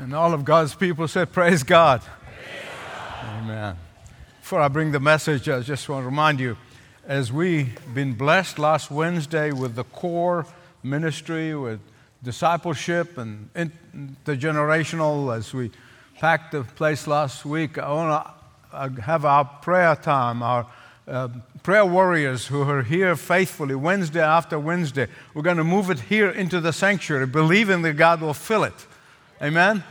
And all of God's people said, Praise God. Amen. Before I bring the message, I just want to remind you as we've been blessed last Wednesday with the core ministry, with discipleship and intergenerational, as we packed the place last week, I want to have our prayer time, our uh, prayer warriors who are here faithfully Wednesday after Wednesday. We're going to move it here into the sanctuary, believing that God will fill it. Amen?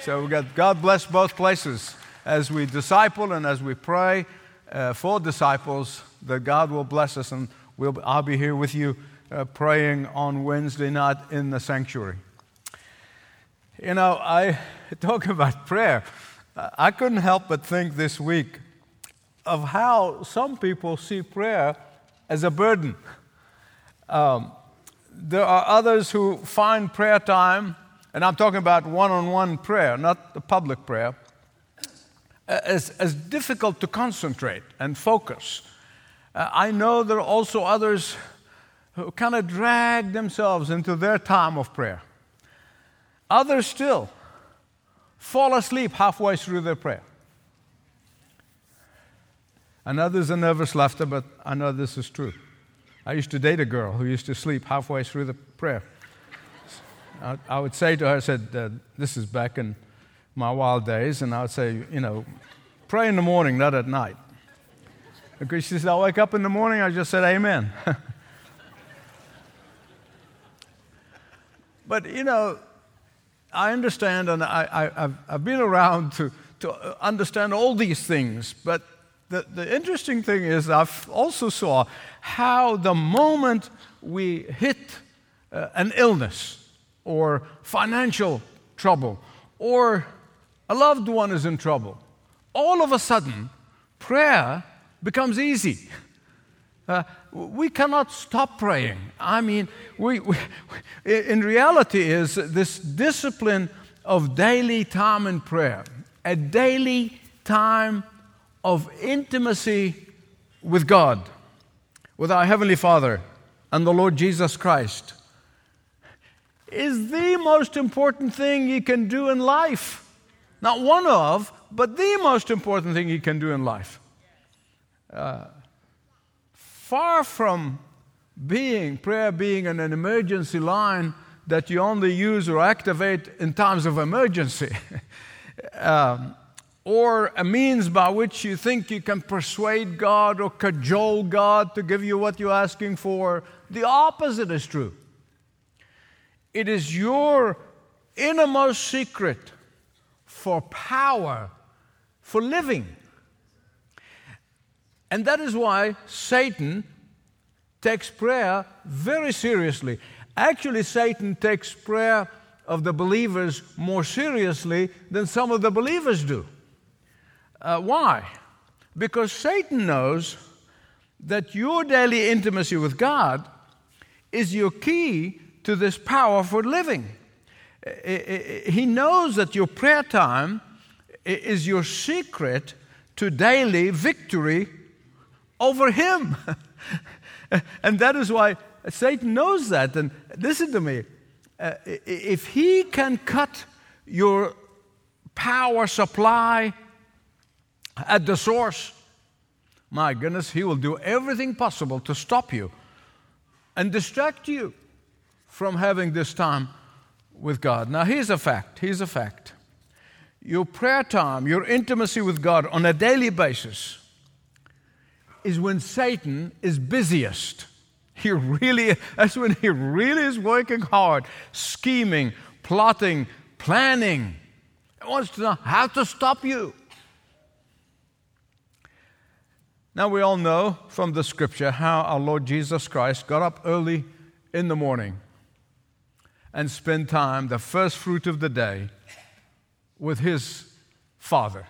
So we got God bless both places as we disciple and as we pray uh, for disciples that God will bless us and we'll, I'll be here with you uh, praying on Wednesday night in the sanctuary. You know, I talk about prayer. I couldn't help but think this week of how some people see prayer as a burden. Um, there are others who find prayer time and I'm talking about one on one prayer, not the public prayer, as, as difficult to concentrate and focus. Uh, I know there are also others who kind of drag themselves into their time of prayer. Others still fall asleep halfway through their prayer. And others are nervous laughter, but I know this is true. I used to date a girl who used to sleep halfway through the prayer. I, I would say to her, I said, uh, this is back in my wild days, and I would say, you know, pray in the morning, not at night. Because she said, I wake up in the morning, I just said, Amen. but, you know, I understand, and I, have I've been around to, to understand all these things, but the, the interesting thing is, I've also saw how the moment we hit uh, an illness, or financial trouble or a loved one is in trouble, all of a sudden, prayer becomes easy. Uh, we cannot stop praying. I mean, we, we, in reality, is this discipline of daily time in prayer, a daily time of intimacy with God, with our Heavenly Father and the Lord Jesus Christ is the most important thing you can do in life. Not one of, but the most important thing you can do in life. Uh, far from being, prayer being an, an emergency line that you only use or activate in times of emergency, um, or a means by which you think you can persuade God or cajole God to give you what you're asking for. The opposite is true. It is your innermost secret for power, for living. And that is why Satan takes prayer very seriously. Actually, Satan takes prayer of the believers more seriously than some of the believers do. Uh, why? Because Satan knows that your daily intimacy with God is your key to this power for living. He knows that your prayer time is your secret to daily victory over Him. and that is why Satan knows that. And listen to me uh, if he can cut your power supply at the source, my goodness, he will do everything possible to stop you and distract you from having this time with God. Now, here's a fact. Here's a fact. Your prayer time, your intimacy with God on a daily basis is when Satan is busiest. He really, that's when he really is working hard, scheming, plotting, planning. He wants to know how to stop you. Now, we all know from the scripture how our Lord Jesus Christ got up early in the morning and spend time, the first fruit of the day, with his father.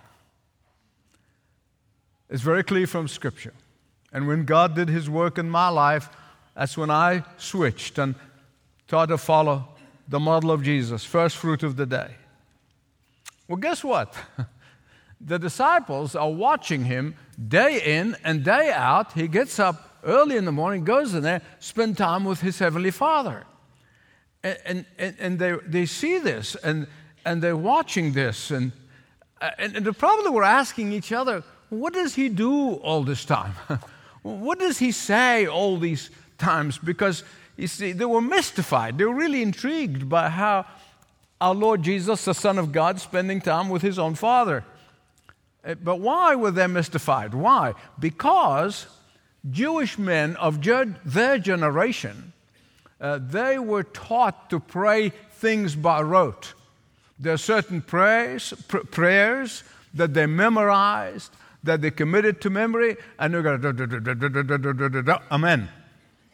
It's very clear from Scripture. And when God did his work in my life, that's when I switched and tried to follow the model of Jesus, first fruit of the day. Well, guess what? the disciples are watching him day in and day out. He gets up early in the morning, goes in there, spend time with his heavenly Father and, and, and they, they see this and, and they're watching this, and, and, and they probably were asking each other, what does he do all this time? what does he say all these times? Because you see, they were mystified. They were really intrigued by how our Lord Jesus, the Son of God, spending time with his own Father. Eh, but why were they mystified? Why? Because Jewish men of their generation, uh, they were taught to pray things by rote. There are certain prayers, pr- prayers that they memorized, that they committed to memory, and going to amen.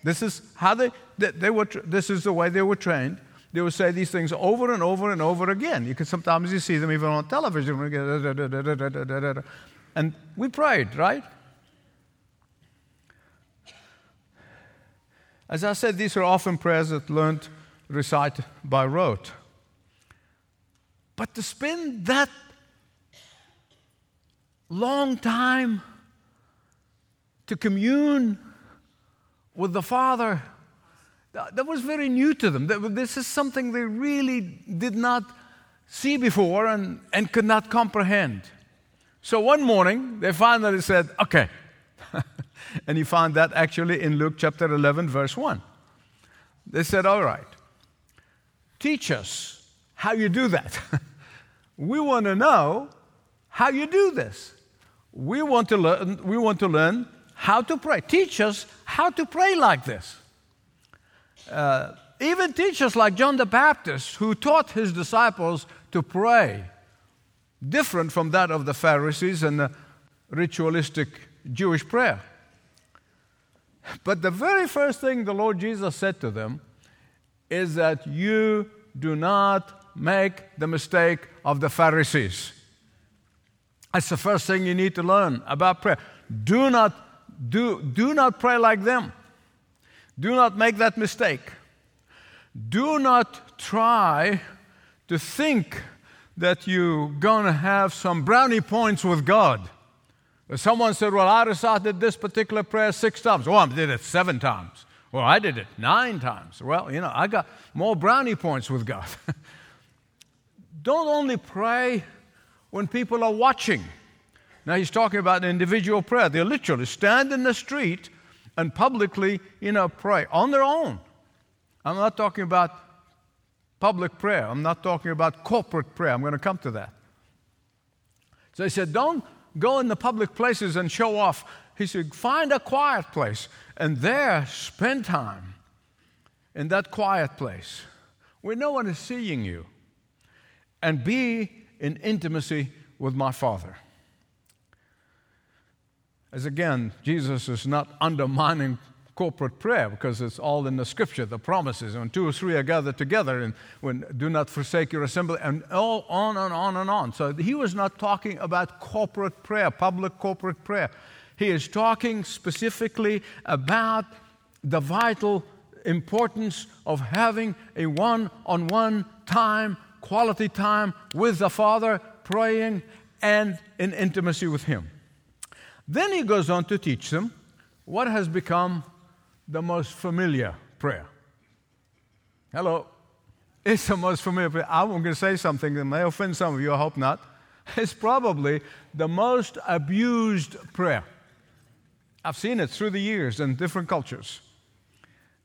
This is how they, they, they were. This is the way they were trained. They would say these things over and over and over again. You can sometimes you see them even on television. And we prayed, right? As I said, these are often prayers that learned recite by rote. But to spend that long time to commune with the Father, that was very new to them. This is something they really did not see before and, and could not comprehend. So one morning, they finally said, okay. and you find that actually in Luke chapter 11, verse 1. They said, all right, teach us how you do that. we want to know how you do this. We want to learn, we want to learn how to pray. Teach us how to pray like this. Uh, even teachers like John the Baptist, who taught his disciples to pray different from that of the Pharisees and the ritualistic Jewish prayer. But the very first thing the Lord Jesus said to them is that you do not make the mistake of the Pharisees. That's the first thing you need to learn about prayer. Do not, do, do not pray like them. Do not make that mistake. Do not try to think that you're going to have some brownie points with God. Someone said, Well, I recited this particular prayer six times. Well, I did it seven times. Well, I did it nine times. Well, you know, I got more brownie points with God. Don't only pray when people are watching. Now, he's talking about individual prayer. They literally stand in the street and publicly, you know, pray on their own. I'm not talking about public prayer. I'm not talking about corporate prayer. I'm going to come to that. So he said, don't go in the public places and show off. He said, find a quiet place and there spend time in that quiet place where no one is seeing you and be in intimacy with my Father. As again, Jesus is not undermining corporate prayer because it's all in the scripture, the promises. When two or three are gathered together, and when do not forsake your assembly, and all on and on and on. So he was not talking about corporate prayer, public corporate prayer. He is talking specifically about the vital importance of having a one on one time quality time with the Father, praying, and in intimacy with Him. Then he goes on to teach them what has become the most familiar prayer. Hello. It's the most familiar prayer. I'm going to say something that may offend some of you, I hope not. It's probably the most abused prayer. I've seen it through the years in different cultures.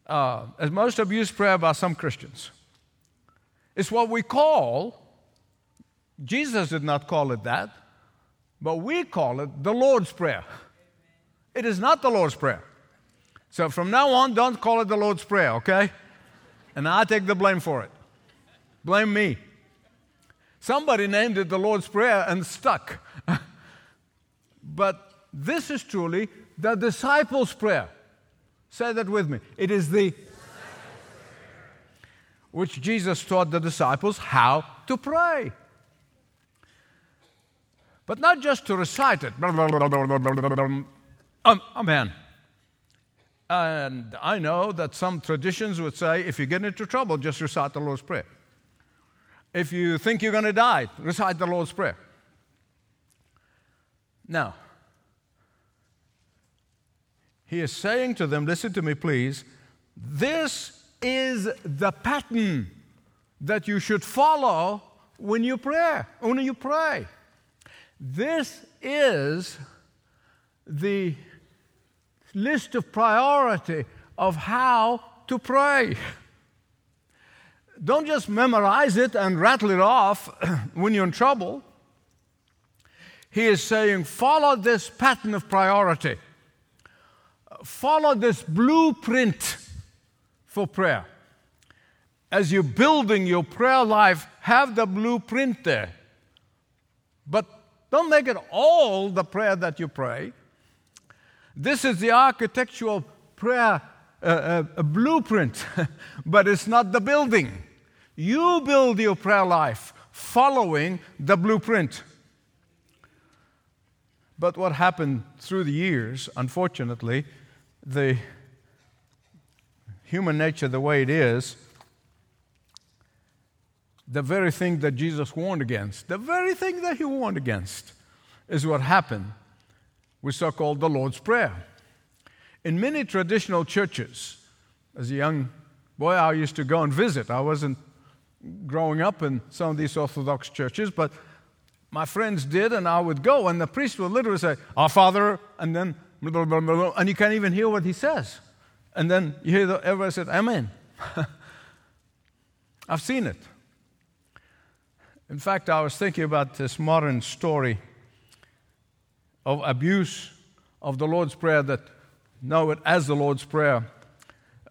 Uh, as most abused prayer by some Christians. It's what we call, Jesus did not call it that, but we call it the Lord's Prayer. It is not the Lord's Prayer. So from now on, don't call it the Lord's Prayer, okay? And I take the blame for it. Blame me. Somebody named it the Lord's Prayer and stuck. but this is truly the disciples' prayer. Say that with me. It is the which Jesus taught the disciples how to pray. But not just to recite it. Um, amen. And I know that some traditions would say if you get into trouble, just recite the Lord's Prayer. If you think you're going to die, recite the Lord's Prayer. Now, he is saying to them, listen to me, please, this is the pattern that you should follow when you pray. When you pray. This is the list of priority of how to pray. Don't just memorize it and rattle it off when you're in trouble. He is saying, follow this pattern of priority. Follow this blueprint for prayer. As you're building your prayer life, have the blueprint there. But don't make it all the prayer that you pray. This is the architectural prayer uh, uh, blueprint, but it's not the building. You build your prayer life following the blueprint. But what happened through the years, unfortunately, the human nature the way it is, the very thing that Jesus warned against, the very thing that he warned against, is what happened with so called the Lord's Prayer. In many traditional churches, as a young boy, I used to go and visit. I wasn't growing up in some of these Orthodox churches, but my friends did, and I would go, and the priest would literally say, Our Father, and then, blah, blah, blah, and you can't even hear what he says. And then you hear the, everybody said, Amen. I've seen it. In fact, I was thinking about this modern story of abuse of the Lord's Prayer that know it as the Lord's Prayer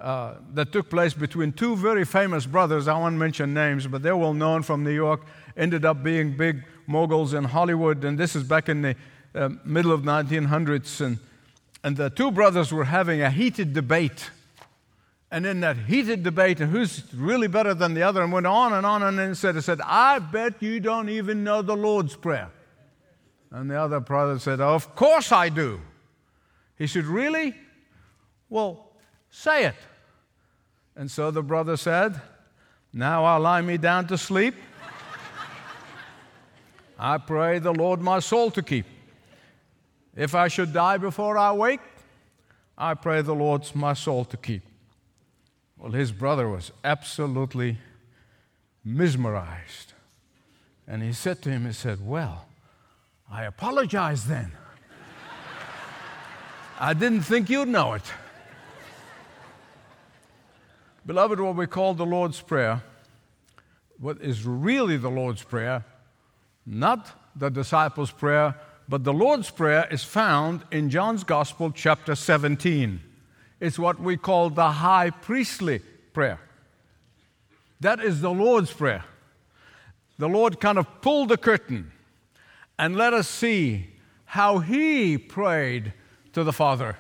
uh, that took place between two very famous brothers. I won't mention names, but they're well known from New York, ended up being big moguls in Hollywood, and this is back in the uh, middle of 1900s. And, and the two brothers were having a heated debate and in that heated debate, and who's really better than the other, and went on and on, and then said, said, I bet you don't even know the Lord's Prayer. And the other brother said, Of course I do. He said, Really? Well, say it. And so the brother said, Now I'll lie me down to sleep. I pray the Lord my soul to keep. If I should die before I wake, I pray the Lord's my soul to keep. Well, his brother was absolutely mesmerized. And he said to him, he said, Well, I apologize then. I didn't think you'd know it. Beloved, what we call the Lord's Prayer, what is really the Lord's Prayer, not the disciples' prayer, but the Lord's Prayer is found in John's Gospel, chapter 17. It's what we call the high priestly prayer. That is the Lord's Prayer. The Lord kind of pulled the curtain and let us see how He prayed to the Father.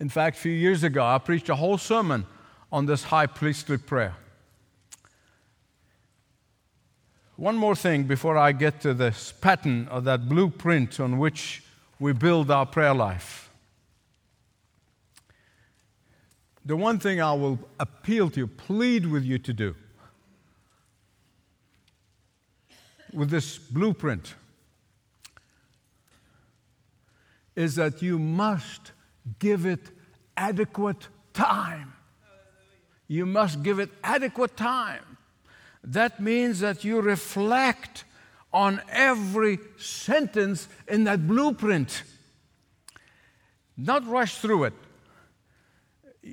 In fact, a few years ago, I preached a whole sermon on this high priestly prayer. One more thing before I get to this pattern or that blueprint on which we build our prayer life. the one thing I will appeal to you, plead with you to do with this blueprint is that you must give it adequate time. You must give it adequate time. That means that you reflect on every sentence in that blueprint. Not rush through it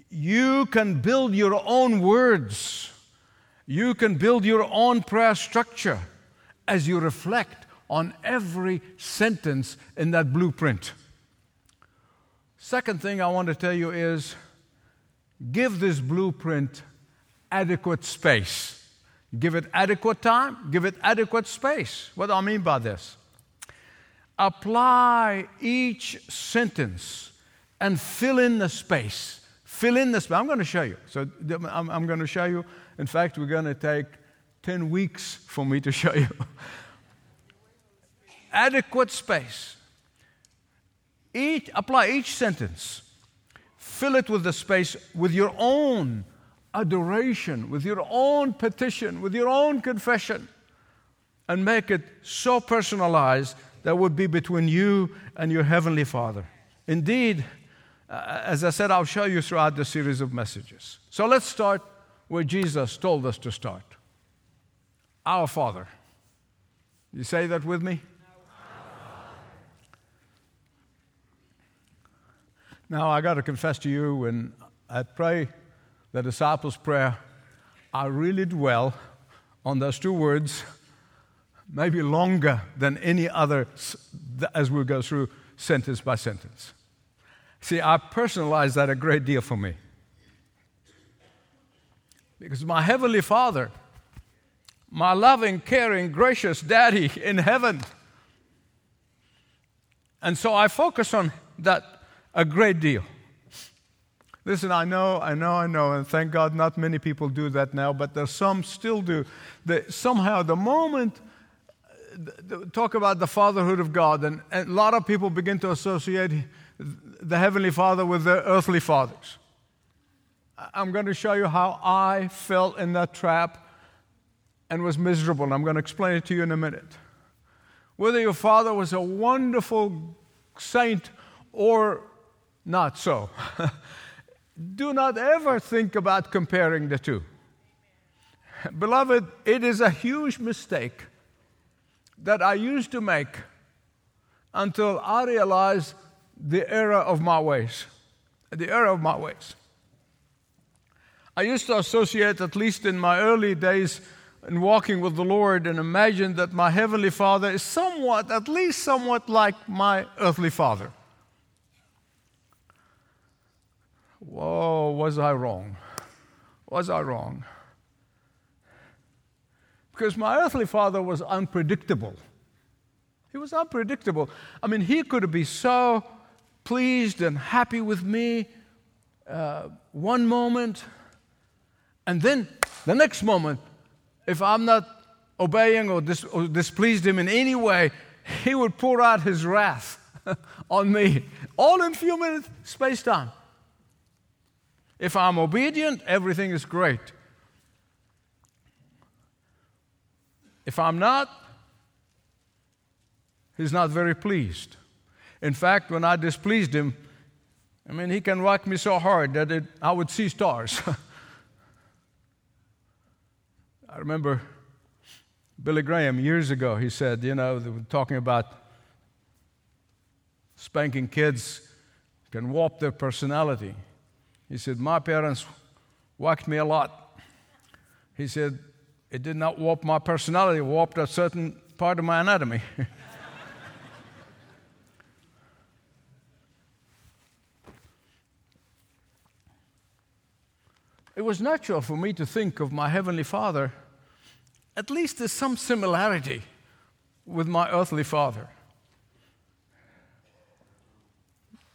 you can build your own words. You can build your own prayer structure as you reflect on every sentence in that blueprint. Second thing I want to tell you is give this blueprint adequate space. Give it adequate time, give it adequate space. What do I mean by this? Apply each sentence and fill in the space fill in the space. I'm going to show you. So I'm, I'm going to show you. In fact, we're going to take 10 weeks for me to show you. Adequate space. Each, apply each sentence. Fill it with the space with your own adoration, with your own petition, with your own confession, and make it so personalized that would be between you and your Heavenly Father. Indeed, uh, as I said, I'll show you throughout the series of messages. So let's start where Jesus told us to start Our Father. You say that with me? Now, I got to confess to you, when I pray the disciples' prayer, I really dwell on those two words, maybe longer than any other as we go through sentence by sentence. See, I personalize that a great deal for me. Because my Heavenly Father, my loving, caring, gracious Daddy in heaven, and so I focus on that a great deal. Listen, I know, I know, I know, and thank God not many people do that now, but there's some still do. Somehow, the moment talk about the fatherhood of God, and, and a lot of people begin to associate the Heavenly Father with their earthly fathers. I'm going to show you how I fell in that trap and was miserable, and I'm going to explain it to you in a minute. Whether your father was a wonderful saint or not so. Do not ever think about comparing the two. Beloved, it is a huge mistake that I used to make until I realized the error of my ways. The error of my ways. I used to associate, at least in my early days in walking with the Lord, and imagine that my Heavenly Father is somewhat, at least somewhat like my earthly father. Whoa, was I wrong? Was I wrong? Because my earthly father was unpredictable. He was unpredictable. I mean, he could be so pleased and happy with me uh, one moment, and then the next moment, if I'm not obeying or, dis- or displeased him in any way, he would pour out his wrath on me, all in a few minutes space time. If I'm obedient, everything is great. If I'm not, he's not very pleased. In fact, when I displeased him, I mean, he can whack me so hard that it, I would see stars. I remember Billy Graham years ago, he said, you know, they were talking about spanking kids can warp their personality. He said, My parents whacked me a lot. He said, It did not warp my personality, it warped a certain part of my anatomy. it was natural for me to think of my Heavenly Father, at least there's some similarity with my earthly father.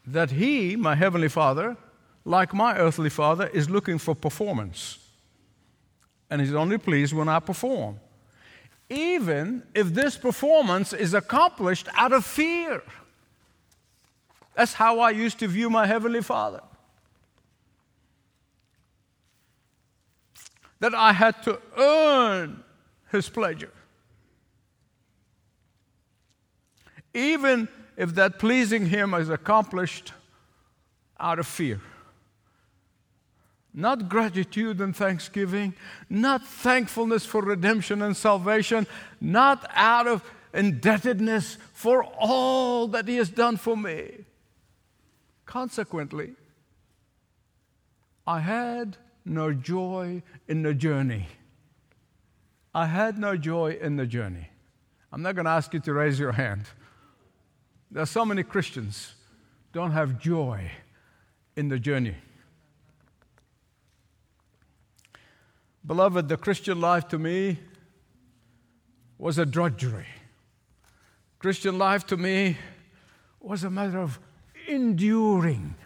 That he, my Heavenly Father, like my earthly father, is looking for performance. And he's only pleased when I perform. Even if this performance is accomplished out of fear. That's how I used to view my Heavenly Father. That I had to earn His pleasure. Even if that pleasing Him is accomplished out of fear not gratitude and thanksgiving, not thankfulness for redemption and salvation, not out of indebtedness for all that He has done for me. Consequently, I had no joy in the journey. I had no joy in the journey. I'm not going to ask you to raise your hand. There are so many Christians don't have joy in the journey. Beloved, the Christian life to me was a drudgery. Christian life to me was a matter of enduring,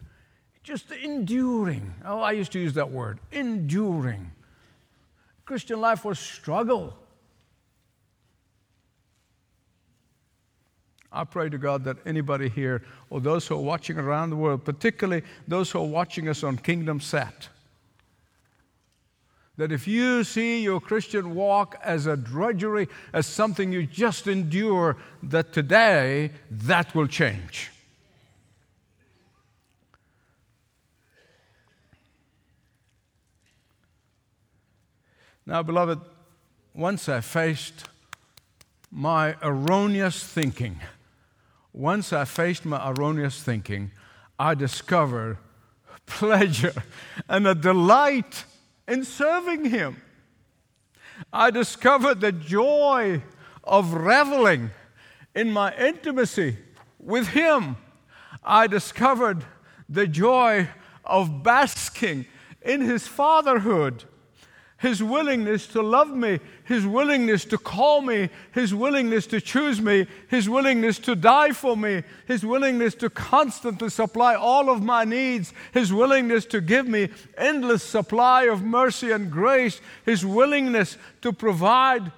just enduring. Oh, I used to use that word enduring. Christian life was struggle. I pray to God that anybody here, or those who are watching around the world, particularly those who are watching us on Kingdom Sat, that if you see your Christian walk as a drudgery, as something you just endure, that today that will change. Now, beloved, once I faced my erroneous thinking, once I faced my erroneous thinking, I discovered pleasure and a delight in serving Him. I discovered the joy of reveling in my intimacy with Him. I discovered the joy of basking in His fatherhood his willingness to love me, His willingness to call me, His willingness to choose me, His willingness to die for me, His willingness to constantly supply all of my needs, His willingness to give me endless supply of mercy and grace, His willingness to provide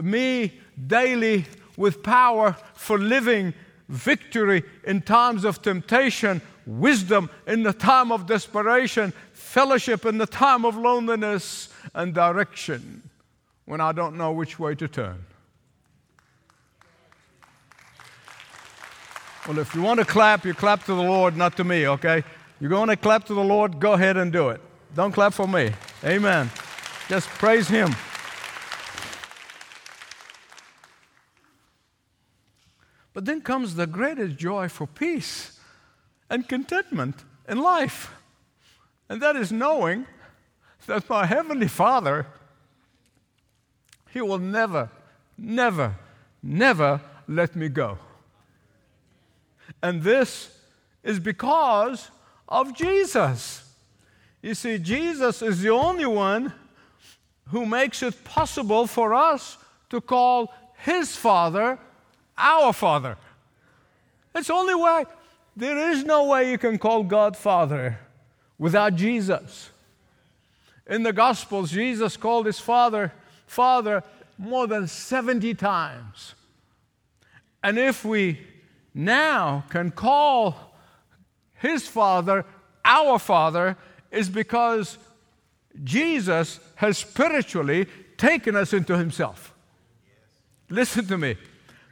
me daily with power for living victory in times of temptation, wisdom in the time of desperation, fellowship in the time of loneliness and direction when I don't know which way to turn. Well, if you want to clap, you clap to the Lord, not to me, okay? You're going to clap to the Lord, go ahead and do it. Don't clap for me. Amen. Just praise Him. But then comes the greatest joy for peace and contentment in life. And that is knowing that my Heavenly Father, He will never, never, never let me go. And this is because of Jesus. You see, Jesus is the only one who makes it possible for us to call His Father our Father. It's the only way. There is no way you can call God Father without Jesus. In the Gospels, Jesus called his Father, Father, more than 70 times. And if we now can call his Father our Father, is because Jesus has spiritually taken us into himself. Listen to me.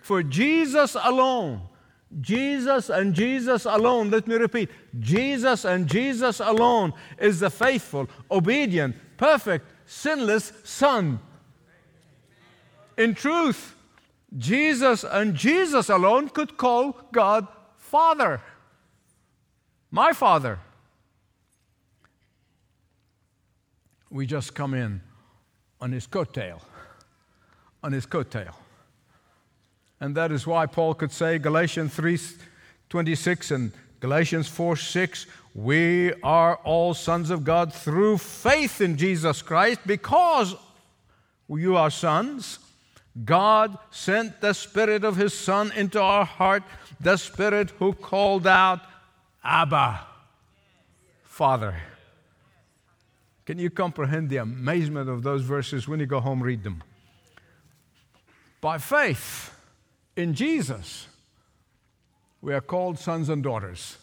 For Jesus alone Jesus and Jesus alone, let me repeat, Jesus and Jesus alone is the faithful, obedient, perfect, sinless Son. In truth, Jesus and Jesus alone could call God Father, my Father. We just come in on his coattail, on his coattail. And that is why Paul could say, Galatians 3 26 and Galatians 4 6, we are all sons of God through faith in Jesus Christ because you are sons. God sent the Spirit of His Son into our heart, the Spirit who called out, Abba, Father. Can you comprehend the amazement of those verses when you go home, read them? By faith, in Jesus, we are called sons and daughters.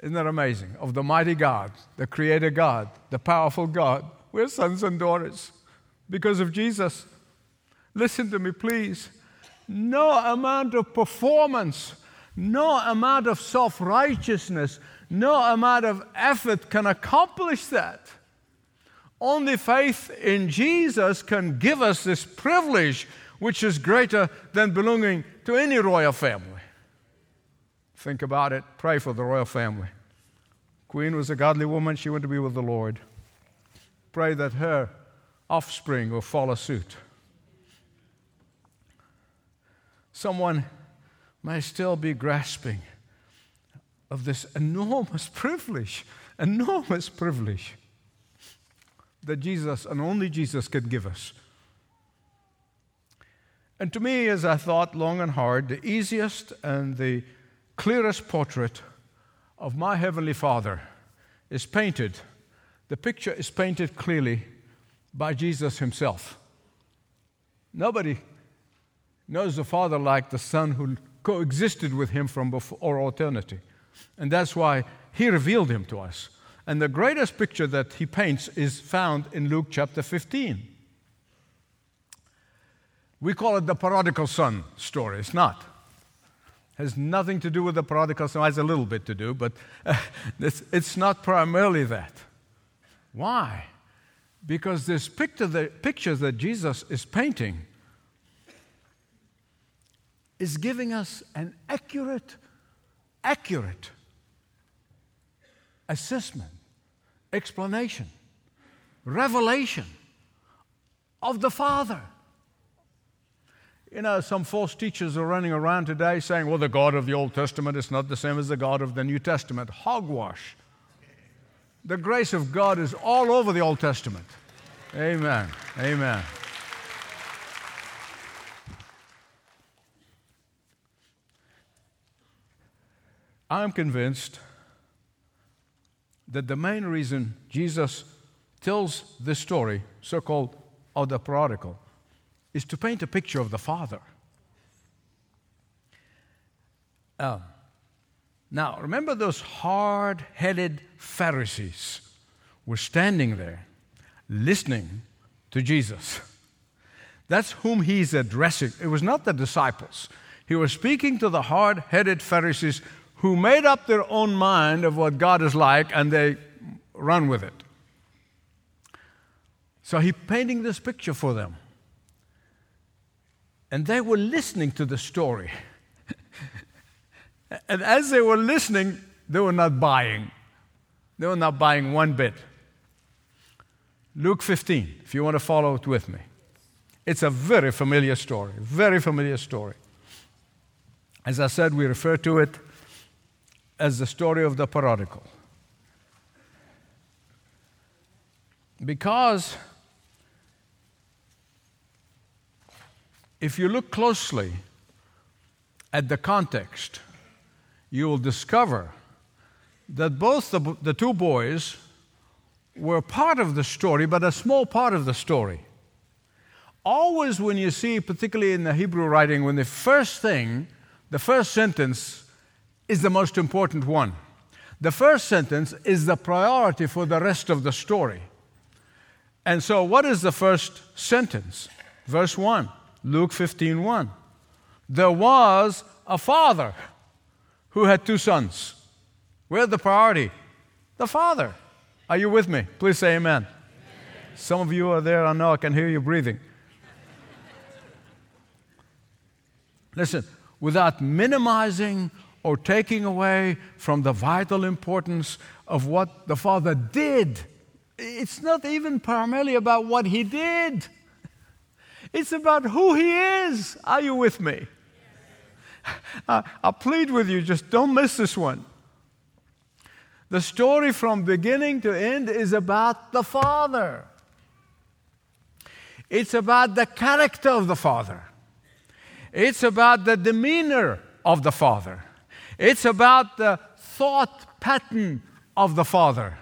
Isn't that amazing? Of the mighty God, the creator God, the powerful God. We're sons and daughters because of Jesus. Listen to me, please. No amount of performance, no amount of self righteousness, no amount of effort can accomplish that. Only faith in Jesus can give us this privilege which is greater than belonging to any royal family. Think about it. Pray for the royal family. Queen was a godly woman. She went to be with the Lord. Pray that her offspring will follow suit. Someone may still be grasping of this enormous privilege, enormous privilege that Jesus and only Jesus can give us and to me, as I thought long and hard, the easiest and the clearest portrait of my Heavenly Father is painted. The picture is painted clearly by Jesus Himself. Nobody knows the Father like the Son who coexisted with Him from before eternity. And that's why He revealed Him to us. And the greatest picture that He paints is found in Luke chapter 15. We call it the prodigal son story. It's not. It has nothing to do with the prodigal son. It has a little bit to do, but uh, it's, it's not primarily that. Why? Because this picture that, picture that Jesus is painting is giving us an accurate, accurate assessment, explanation, revelation of the Father. You know, some false teachers are running around today saying, well, the God of the Old Testament is not the same as the God of the New Testament. Hogwash. The grace of God is all over the Old Testament. Amen. Amen. I'm convinced that the main reason Jesus tells this story, so called of the prodigal, is to paint a picture of the Father. Um, now, remember those hard headed Pharisees were standing there listening to Jesus. That's whom he's addressing. It was not the disciples. He was speaking to the hard headed Pharisees who made up their own mind of what God is like and they run with it. So he's painting this picture for them. And they were listening to the story. and as they were listening, they were not buying. They were not buying one bit. Luke 15, if you want to follow it with me. It's a very familiar story, very familiar story. As I said, we refer to it as the story of the prodigal. Because if you look closely at the context, you will discover that both the, the two boys were part of the story, but a small part of the story. Always, when you see, particularly in the Hebrew writing, when the first thing, the first sentence is the most important one. The first sentence is the priority for the rest of the story. And so, what is the first sentence? Verse 1, Luke 15 1. There was a father who had two sons. Where's the priority? The father. Are you with me? Please say amen. amen. Some of you are there, I know I can hear you breathing. Listen, without minimizing or taking away from the vital importance of what the Father did, it's not even primarily about what He did, it's about who He is. Are you with me? I, I plead with you, just don't miss this one. The story from beginning to end is about the Father. It's about the character of the Father. It's about the demeanor of the Father. It's about the thought pattern of the Father.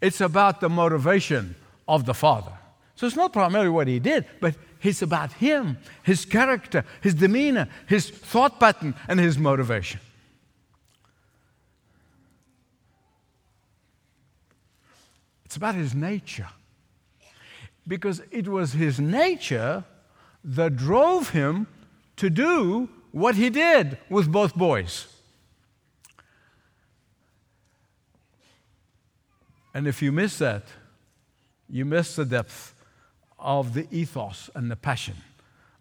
It's about the motivation of the Father. So it's not primarily what he did, but it's about him, his character, his demeanor, his thought pattern, and his motivation. It's about his nature. Because it was his nature that drove him to do what he did with both boys. And if you miss that, you miss the depth of the ethos and the passion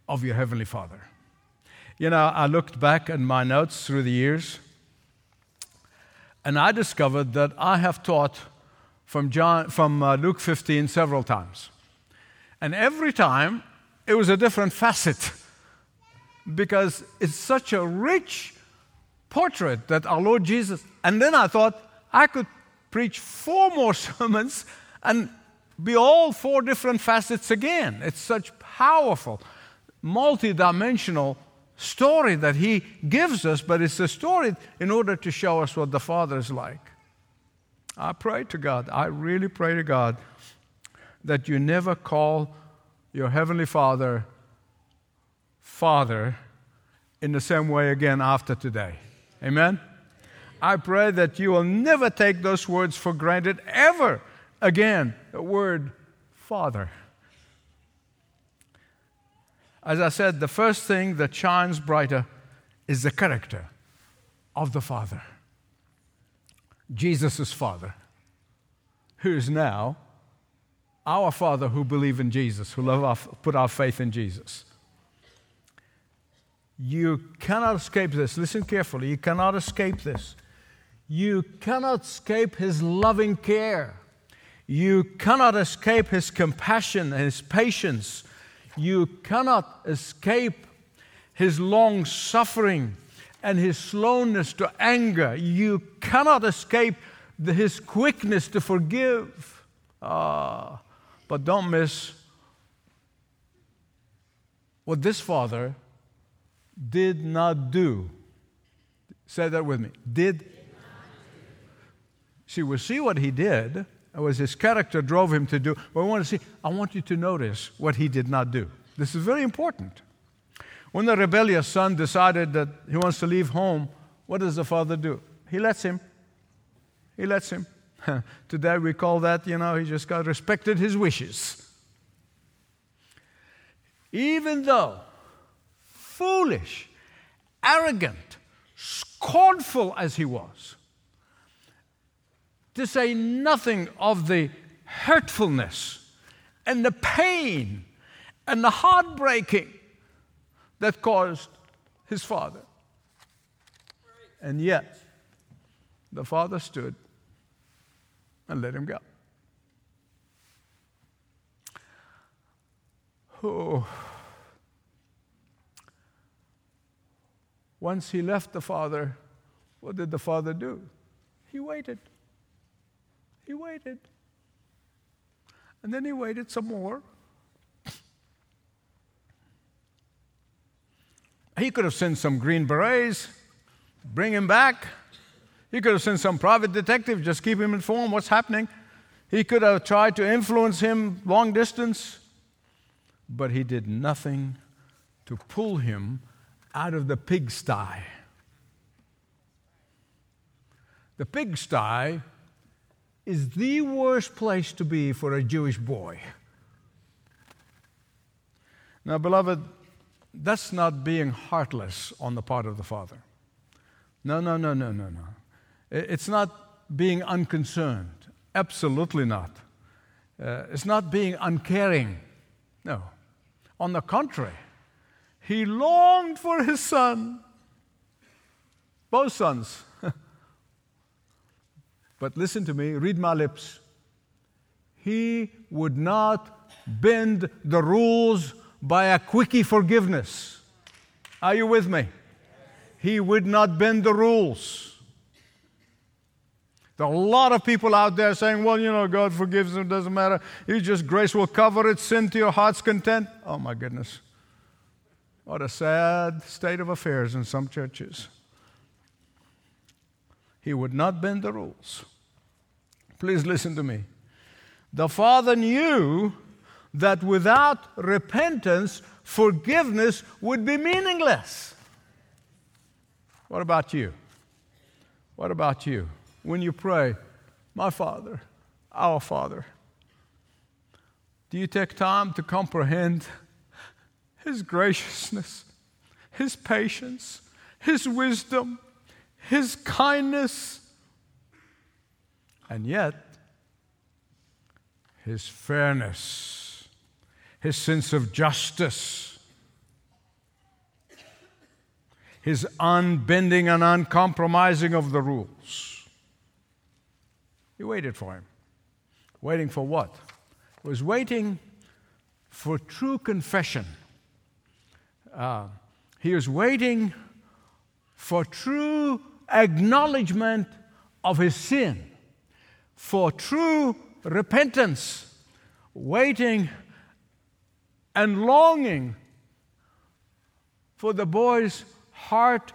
of your Heavenly Father. You know, I looked back at my notes through the years, and I discovered that I have taught from, John, from uh, Luke 15 several times. And every time it was a different facet because it's such a rich portrait that our Lord Jesus. And then I thought I could preach four more sermons and be all four different facets again. It's such powerful, multi-dimensional story that he gives us, but it's a story in order to show us what the Father is like. I pray to God, I really pray to God that you never call your Heavenly Father Father in the same way again after today. Amen? I pray that you will never take those words for granted ever again. The word Father. As I said, the first thing that shines brighter is the character of the Father. Jesus' Father, who is now our Father who believe in Jesus, who love our, put our faith in Jesus. You cannot escape this. Listen carefully. You cannot escape this. You cannot escape His loving care. You cannot escape His compassion and His patience. You cannot escape His long suffering and His slowness to anger. You cannot escape the, His quickness to forgive. Ah, but don't miss what this father did not do. Say that with me. Did. See, we'll see what he did. It was his character drove him to do. But I want to see, I want you to notice what he did not do. This is very important. When the rebellious son decided that he wants to leave home, what does the father do? He lets him. He lets him. Today we call that, you know, he just got respected his wishes. Even though foolish, arrogant, scornful as he was, to say nothing of the hurtfulness and the pain and the heartbreaking that caused his father. And yet, the father stood and let him go. Oh. Once he left the father, what did the father do? He waited. He waited. And then he waited some more. He could have sent some Green Berets, bring him back. He could have sent some private detective, just keep him informed what's happening. He could have tried to influence him long distance, but he did nothing to pull him out of the pigsty. The pigsty is the worst place to be for a Jewish boy. Now, beloved, that's not being heartless on the part of the Father. No, no, no, no, no, no. It's not being unconcerned. Absolutely not. Uh, it's not being uncaring. No. On the contrary, he longed for his son. Both sons. But listen to me, read my lips. He would not bend the rules by a quickie forgiveness. Are you with me? He would not bend the rules. There are a lot of people out there saying, well, you know, God forgives them, doesn't matter. He just grace will cover it, sin to your heart's content. Oh my goodness. What a sad state of affairs in some churches. He would not bend the rules. Please listen to me. The Father knew that without repentance, forgiveness would be meaningless. What about you? What about you? When you pray, My Father, our Father, do you take time to comprehend his graciousness, His patience, His wisdom, His kindness, and yet His fairness, His sense of justice, His unbending and uncompromising of the rules. He waited for him. Waiting for what? He was waiting for true confession uh, he was waiting for true acknowledgement of his sin, for true repentance, waiting and longing for the boy's heart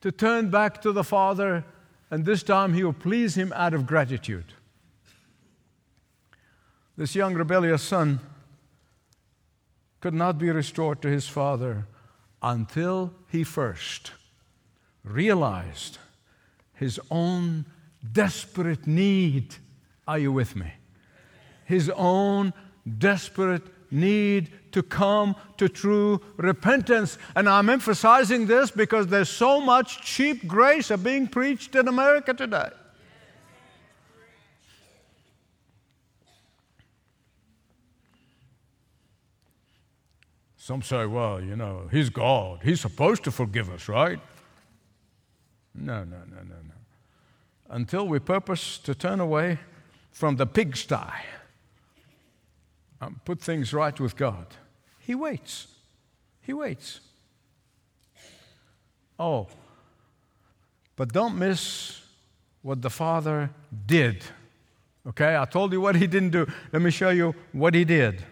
to turn back to the Father, and this time he will please him out of gratitude. This young rebellious son could not be restored to his father until he first realized his own desperate need. Are you with me? His own desperate need to come to true repentance. And I'm emphasizing this because there's so much cheap grace are being preached in America today. Some say, well, you know, He's God. He's supposed to forgive us, right? No, no, no, no, no. Until we purpose to turn away from the pigsty and put things right with God, He waits. He waits. Oh, but don't miss what the Father did. Okay, I told you what He didn't do. Let me show you what He did.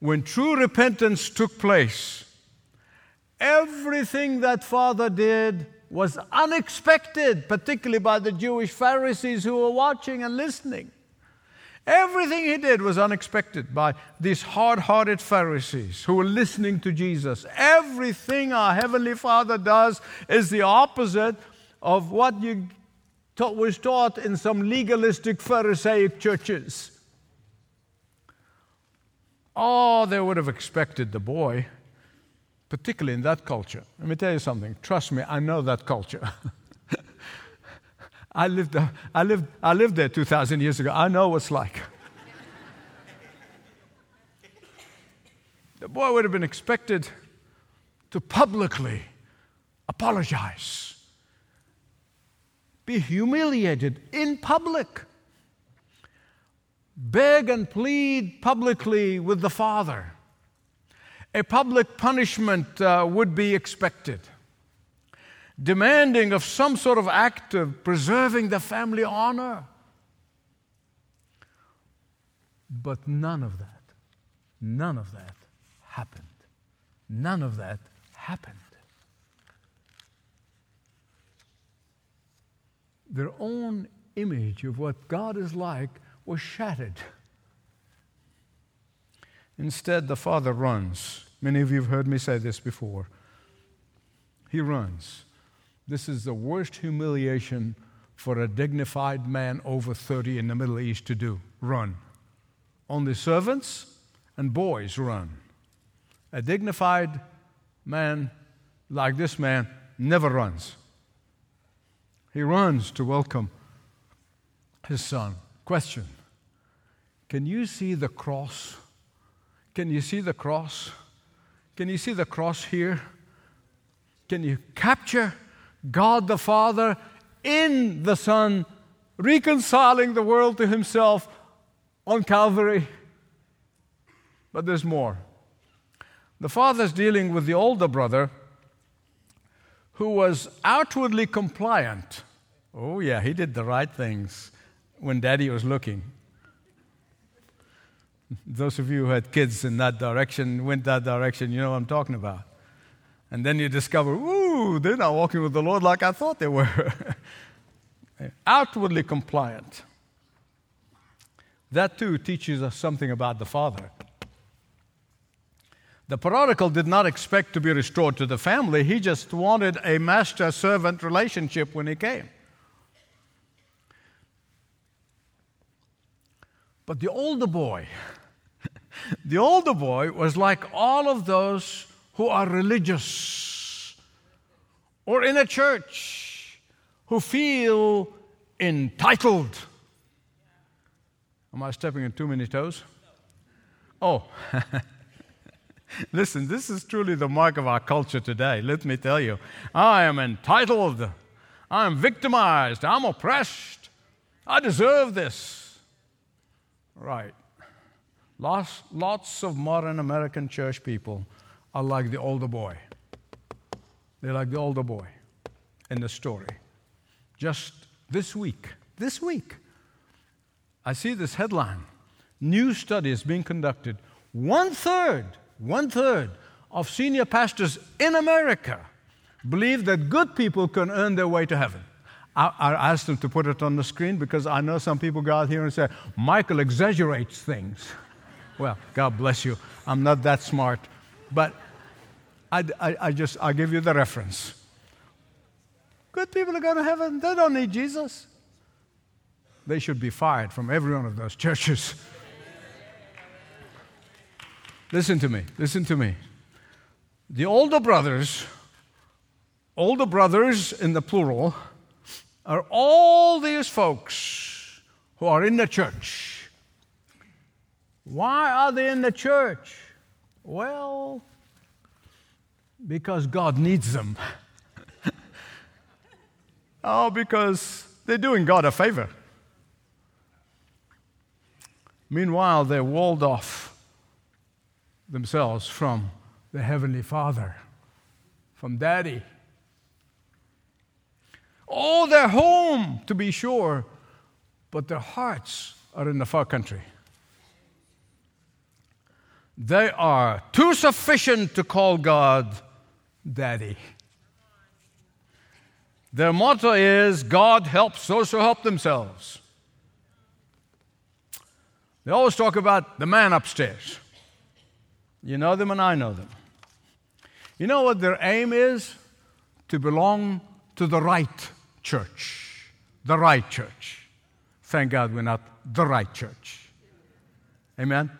When true repentance took place, everything that Father did was unexpected, particularly by the Jewish Pharisees who were watching and listening. Everything he did was unexpected by these hard hearted Pharisees who were listening to Jesus. Everything our Heavenly Father does is the opposite of what you taught, was taught in some legalistic Pharisaic churches. Oh, they would have expected the boy, particularly in that culture. Let me tell you something. Trust me, I know that culture. I lived, uh, I, lived, I lived there 2,000 years ago. I know what it's like. the boy would have been expected to publicly apologize be humiliated in public, beg and plead publicly with the Father. A public punishment uh, would be expected, demanding of some sort of act of preserving the family honor. But none of that, none of that happened. None of that happened. their own image of what God is like was shattered. Instead, the father runs. Many of you have heard me say this before. He runs. This is the worst humiliation for a dignified man over 30 in the Middle East to do run. Only servants and boys run. A dignified man like this man never runs. He runs to welcome his son. Question Can you see the cross? Can you see the cross? Can you see the cross here? Can you capture God the Father in the Son, reconciling the world to Himself on Calvary? But there's more. The Father's dealing with the older brother who was outwardly compliant Oh, yeah, he did the right things when daddy was looking. Those of you who had kids in that direction, went that direction, you know what I'm talking about. And then you discover, ooh, they're not walking with the Lord like I thought they were. Outwardly compliant. That too teaches us something about the Father. The prodigal did not expect to be restored to the family, he just wanted a master servant relationship when he came. But the older boy, the older boy was like all of those who are religious or in a church who feel entitled. Am I stepping on too many toes? Oh, listen, this is truly the mark of our culture today. Let me tell you. I am entitled. I am victimized. I'm oppressed. I deserve this. Right. Lots, lots of modern American church people are like the older boy. They're like the older boy in the story. Just this week, this week, I see this headline New study is being conducted. One third, one third of senior pastors in America believe that good people can earn their way to heaven. I, I asked them to put it on the screen because I know some people go out here and say, Michael exaggerates things. well, God bless you. I'm not that smart. But I, I, I just, i give you the reference. Good people are going to heaven. They don't need Jesus. They should be fired from every one of those churches. listen to me. Listen to me. The older brothers, older brothers in the plural, are all these folks who are in the church. Why are they in the church? Well, Because God needs them. oh, because they're doing God a favor. Meanwhile, they're walled off themselves from the Heavenly Father, from Daddy. Oh, they're home, to be sure, but their hearts are in the far country. They are too sufficient to call God Daddy. Their motto is God helps those who help themselves. They always talk about the man upstairs. You know them, and I know them. You know what their aim is? To belong to the right church. The right church. Thank God we're not the right church. Amen?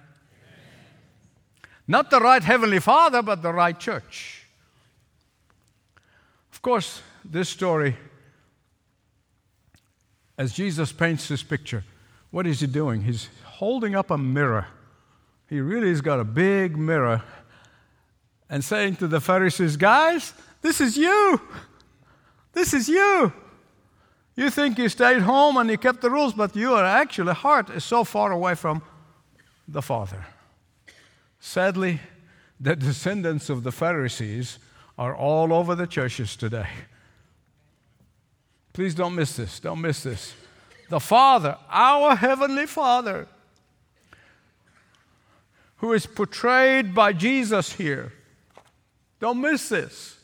Not the right Heavenly Father, but the right church. Of course, this story, as Jesus paints this picture, what is he doing? He's holding up a mirror. He really has got a big mirror and saying to the Pharisees, Guys, this is you. This is you. You think you stayed home and you kept the rules, but your actually heart is so far away from the Father. Sadly, the descendants of the Pharisees are all over the churches today. Please don't miss this. Don't miss this. The Father, our Heavenly Father, who is portrayed by Jesus here. Don't miss this.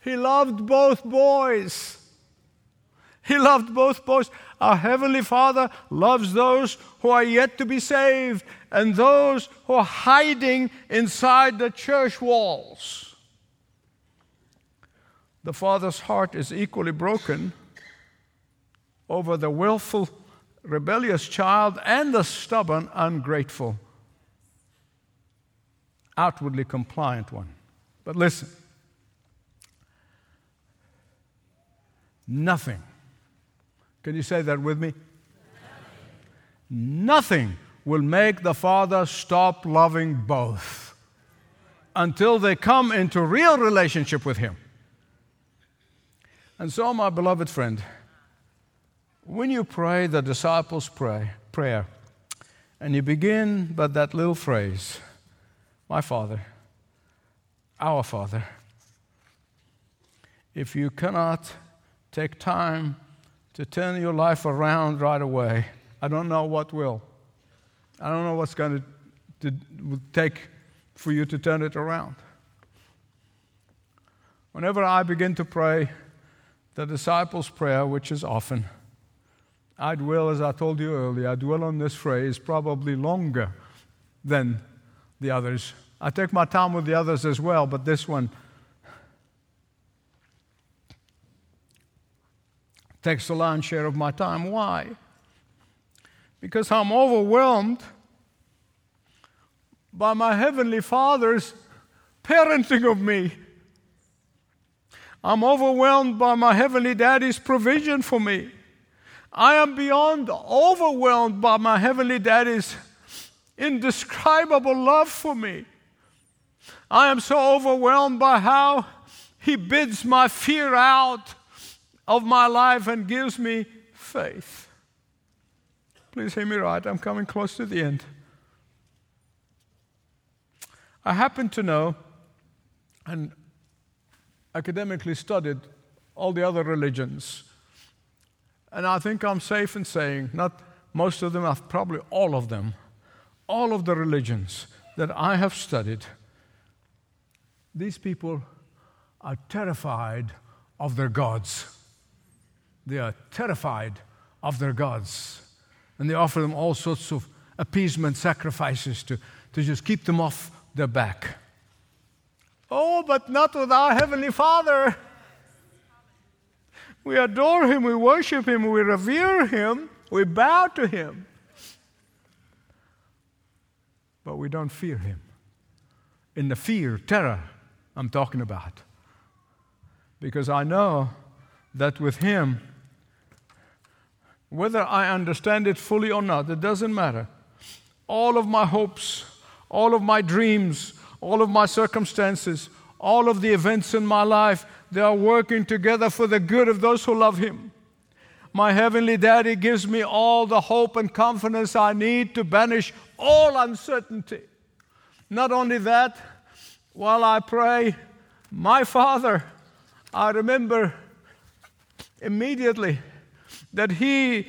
He loved both boys. He loved both boys. Our Heavenly Father loves those who are yet to be saved and those who are hiding inside the church walls. The Father's heart is equally broken over the willful, rebellious child and the stubborn, ungrateful, outwardly compliant one. But listen nothing. Can you say that with me? Nothing, nothing will make the Father stop loving both until they come into real relationship with Him. And so, my beloved friend, when you pray the disciples' pray, prayer, and you begin by that little phrase, My Father, our Father, if you cannot take time to turn your life around right away, I don't know what will. I don't know what's going to, take for you to turn it around. Whenever I begin to pray the disciples' prayer, which is often, I dwell, as I told you earlier, I dwell on this phrase probably longer than the others. I take my time with the others as well, but this one takes the lion's share of my time. Why? Because I'm overwhelmed by my Heavenly Father's parenting of me. I'm overwhelmed by my Heavenly Daddy's provision for me. I am beyond overwhelmed by my Heavenly Daddy's indescribable love for me. I am so overwhelmed by how He bids my fear out of my life and gives me faith. Please hear me right, I'm coming close to the end. I happen to know and academically studied all the other religions and I think I'm safe in saying, not most of them, probably all of them, all of the religions that I have studied, these people are terrified of their gods. They are terrified of their gods. And they offer them all sorts of appeasement sacrifices to, to just keep them off their back. Oh, but not with our Heavenly Father. We adore Him, we worship Him, we revere Him, we bow to Him. But we don't fear Him. In the fear, terror, I'm talking about. Because I know that with Him, whether I understand it fully or not, it doesn't matter. All of my hopes, all of my dreams, all of my circumstances, all of the events in my life, they are working together for the good of those who love Him. My Heavenly Daddy gives me all the hope and confidence I need to banish all uncertainty. Not only that, while I pray, my Father, I remember immediately that He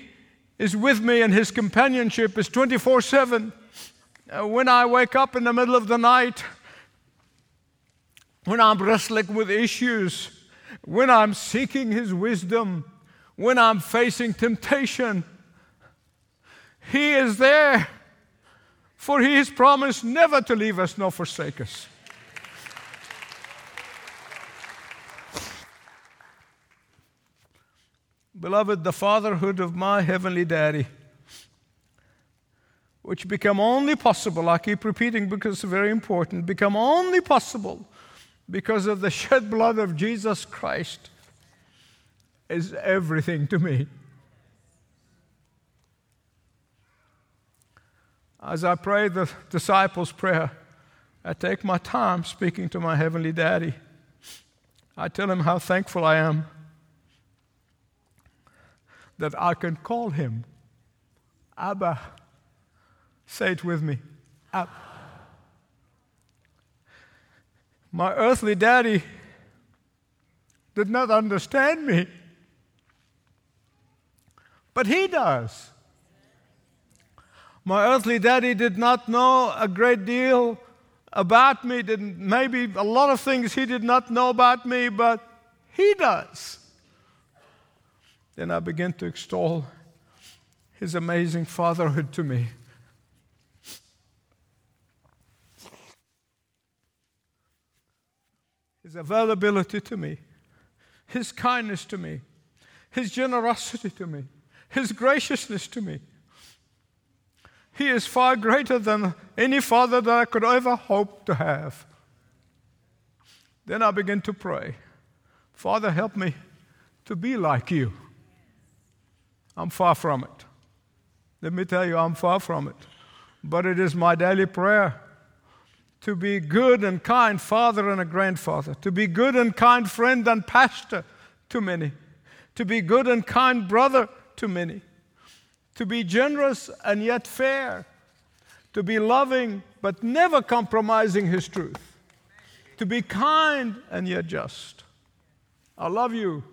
is with me and His companionship is 24 7. Uh, when I wake up in the middle of the night, when I'm wrestling with issues, when I'm seeking His wisdom, when I'm facing temptation, He is there. For He has promised never to leave us nor forsake us. Beloved, the fatherhood of my heavenly daddy, which become only possible, I keep repeating because it's very important, become only possible because of the shed blood of Jesus Christ, is everything to me. As I pray the disciples' prayer, I take my time speaking to my heavenly daddy. I tell him how thankful I am that I can call him Abba. Say it with me. Abba. My earthly daddy did not understand me, but he does. My earthly daddy did not know a great deal about me, didn't, maybe a lot of things he did not know about me, but he does. Then I began to extol his amazing fatherhood to me. His availability to me, his kindness to me, his generosity to me, his graciousness to me. He is far greater than any father that I could ever hope to have. Then I began to pray Father, help me to be like you. I'm far from it. Let me tell you, I'm far from it. But it is my daily prayer to be good and kind father and a grandfather, to be good and kind friend and pastor to many, to be good and kind brother to many, to be generous and yet fair, to be loving but never compromising his truth, to be kind and yet just. I love you,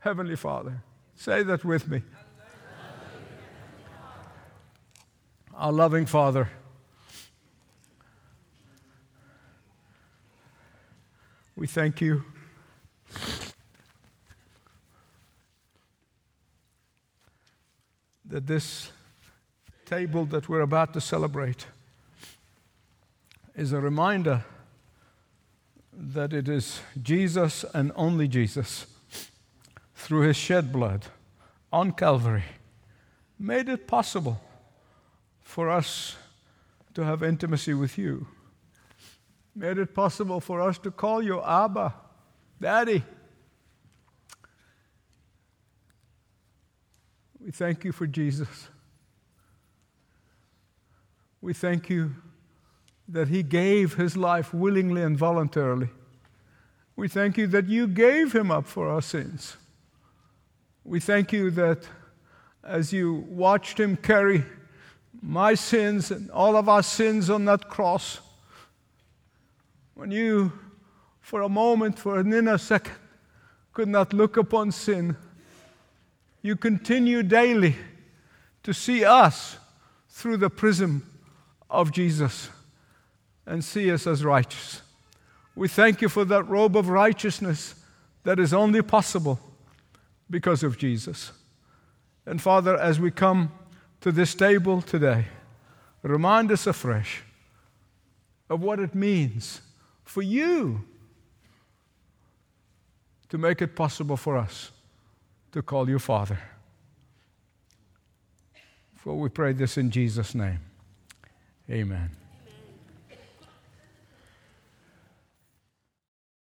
Heavenly Father. Say that with me. Our loving Father, we thank you. That this table that we're about to celebrate is a reminder that it is Jesus and only Jesus, through his shed blood on Calvary, made it possible for us to have intimacy with you. Made it possible for us to call you Abba, Daddy. We thank you for Jesus. We thank you that he gave his life willingly and voluntarily. We thank you that you gave him up for our sins. We thank you that as you watched him carry my sins and all of our sins on that cross, when you, for a moment, for an inner second, could not look upon sin, you continue daily to see us through the prism of Jesus and see us as righteous. We thank you for that robe of righteousness that is only possible because of Jesus. And Father, as we come to this table today, remind us afresh of what it means for you to make it possible for us to call you Father. For we pray this in Jesus' name. Amen.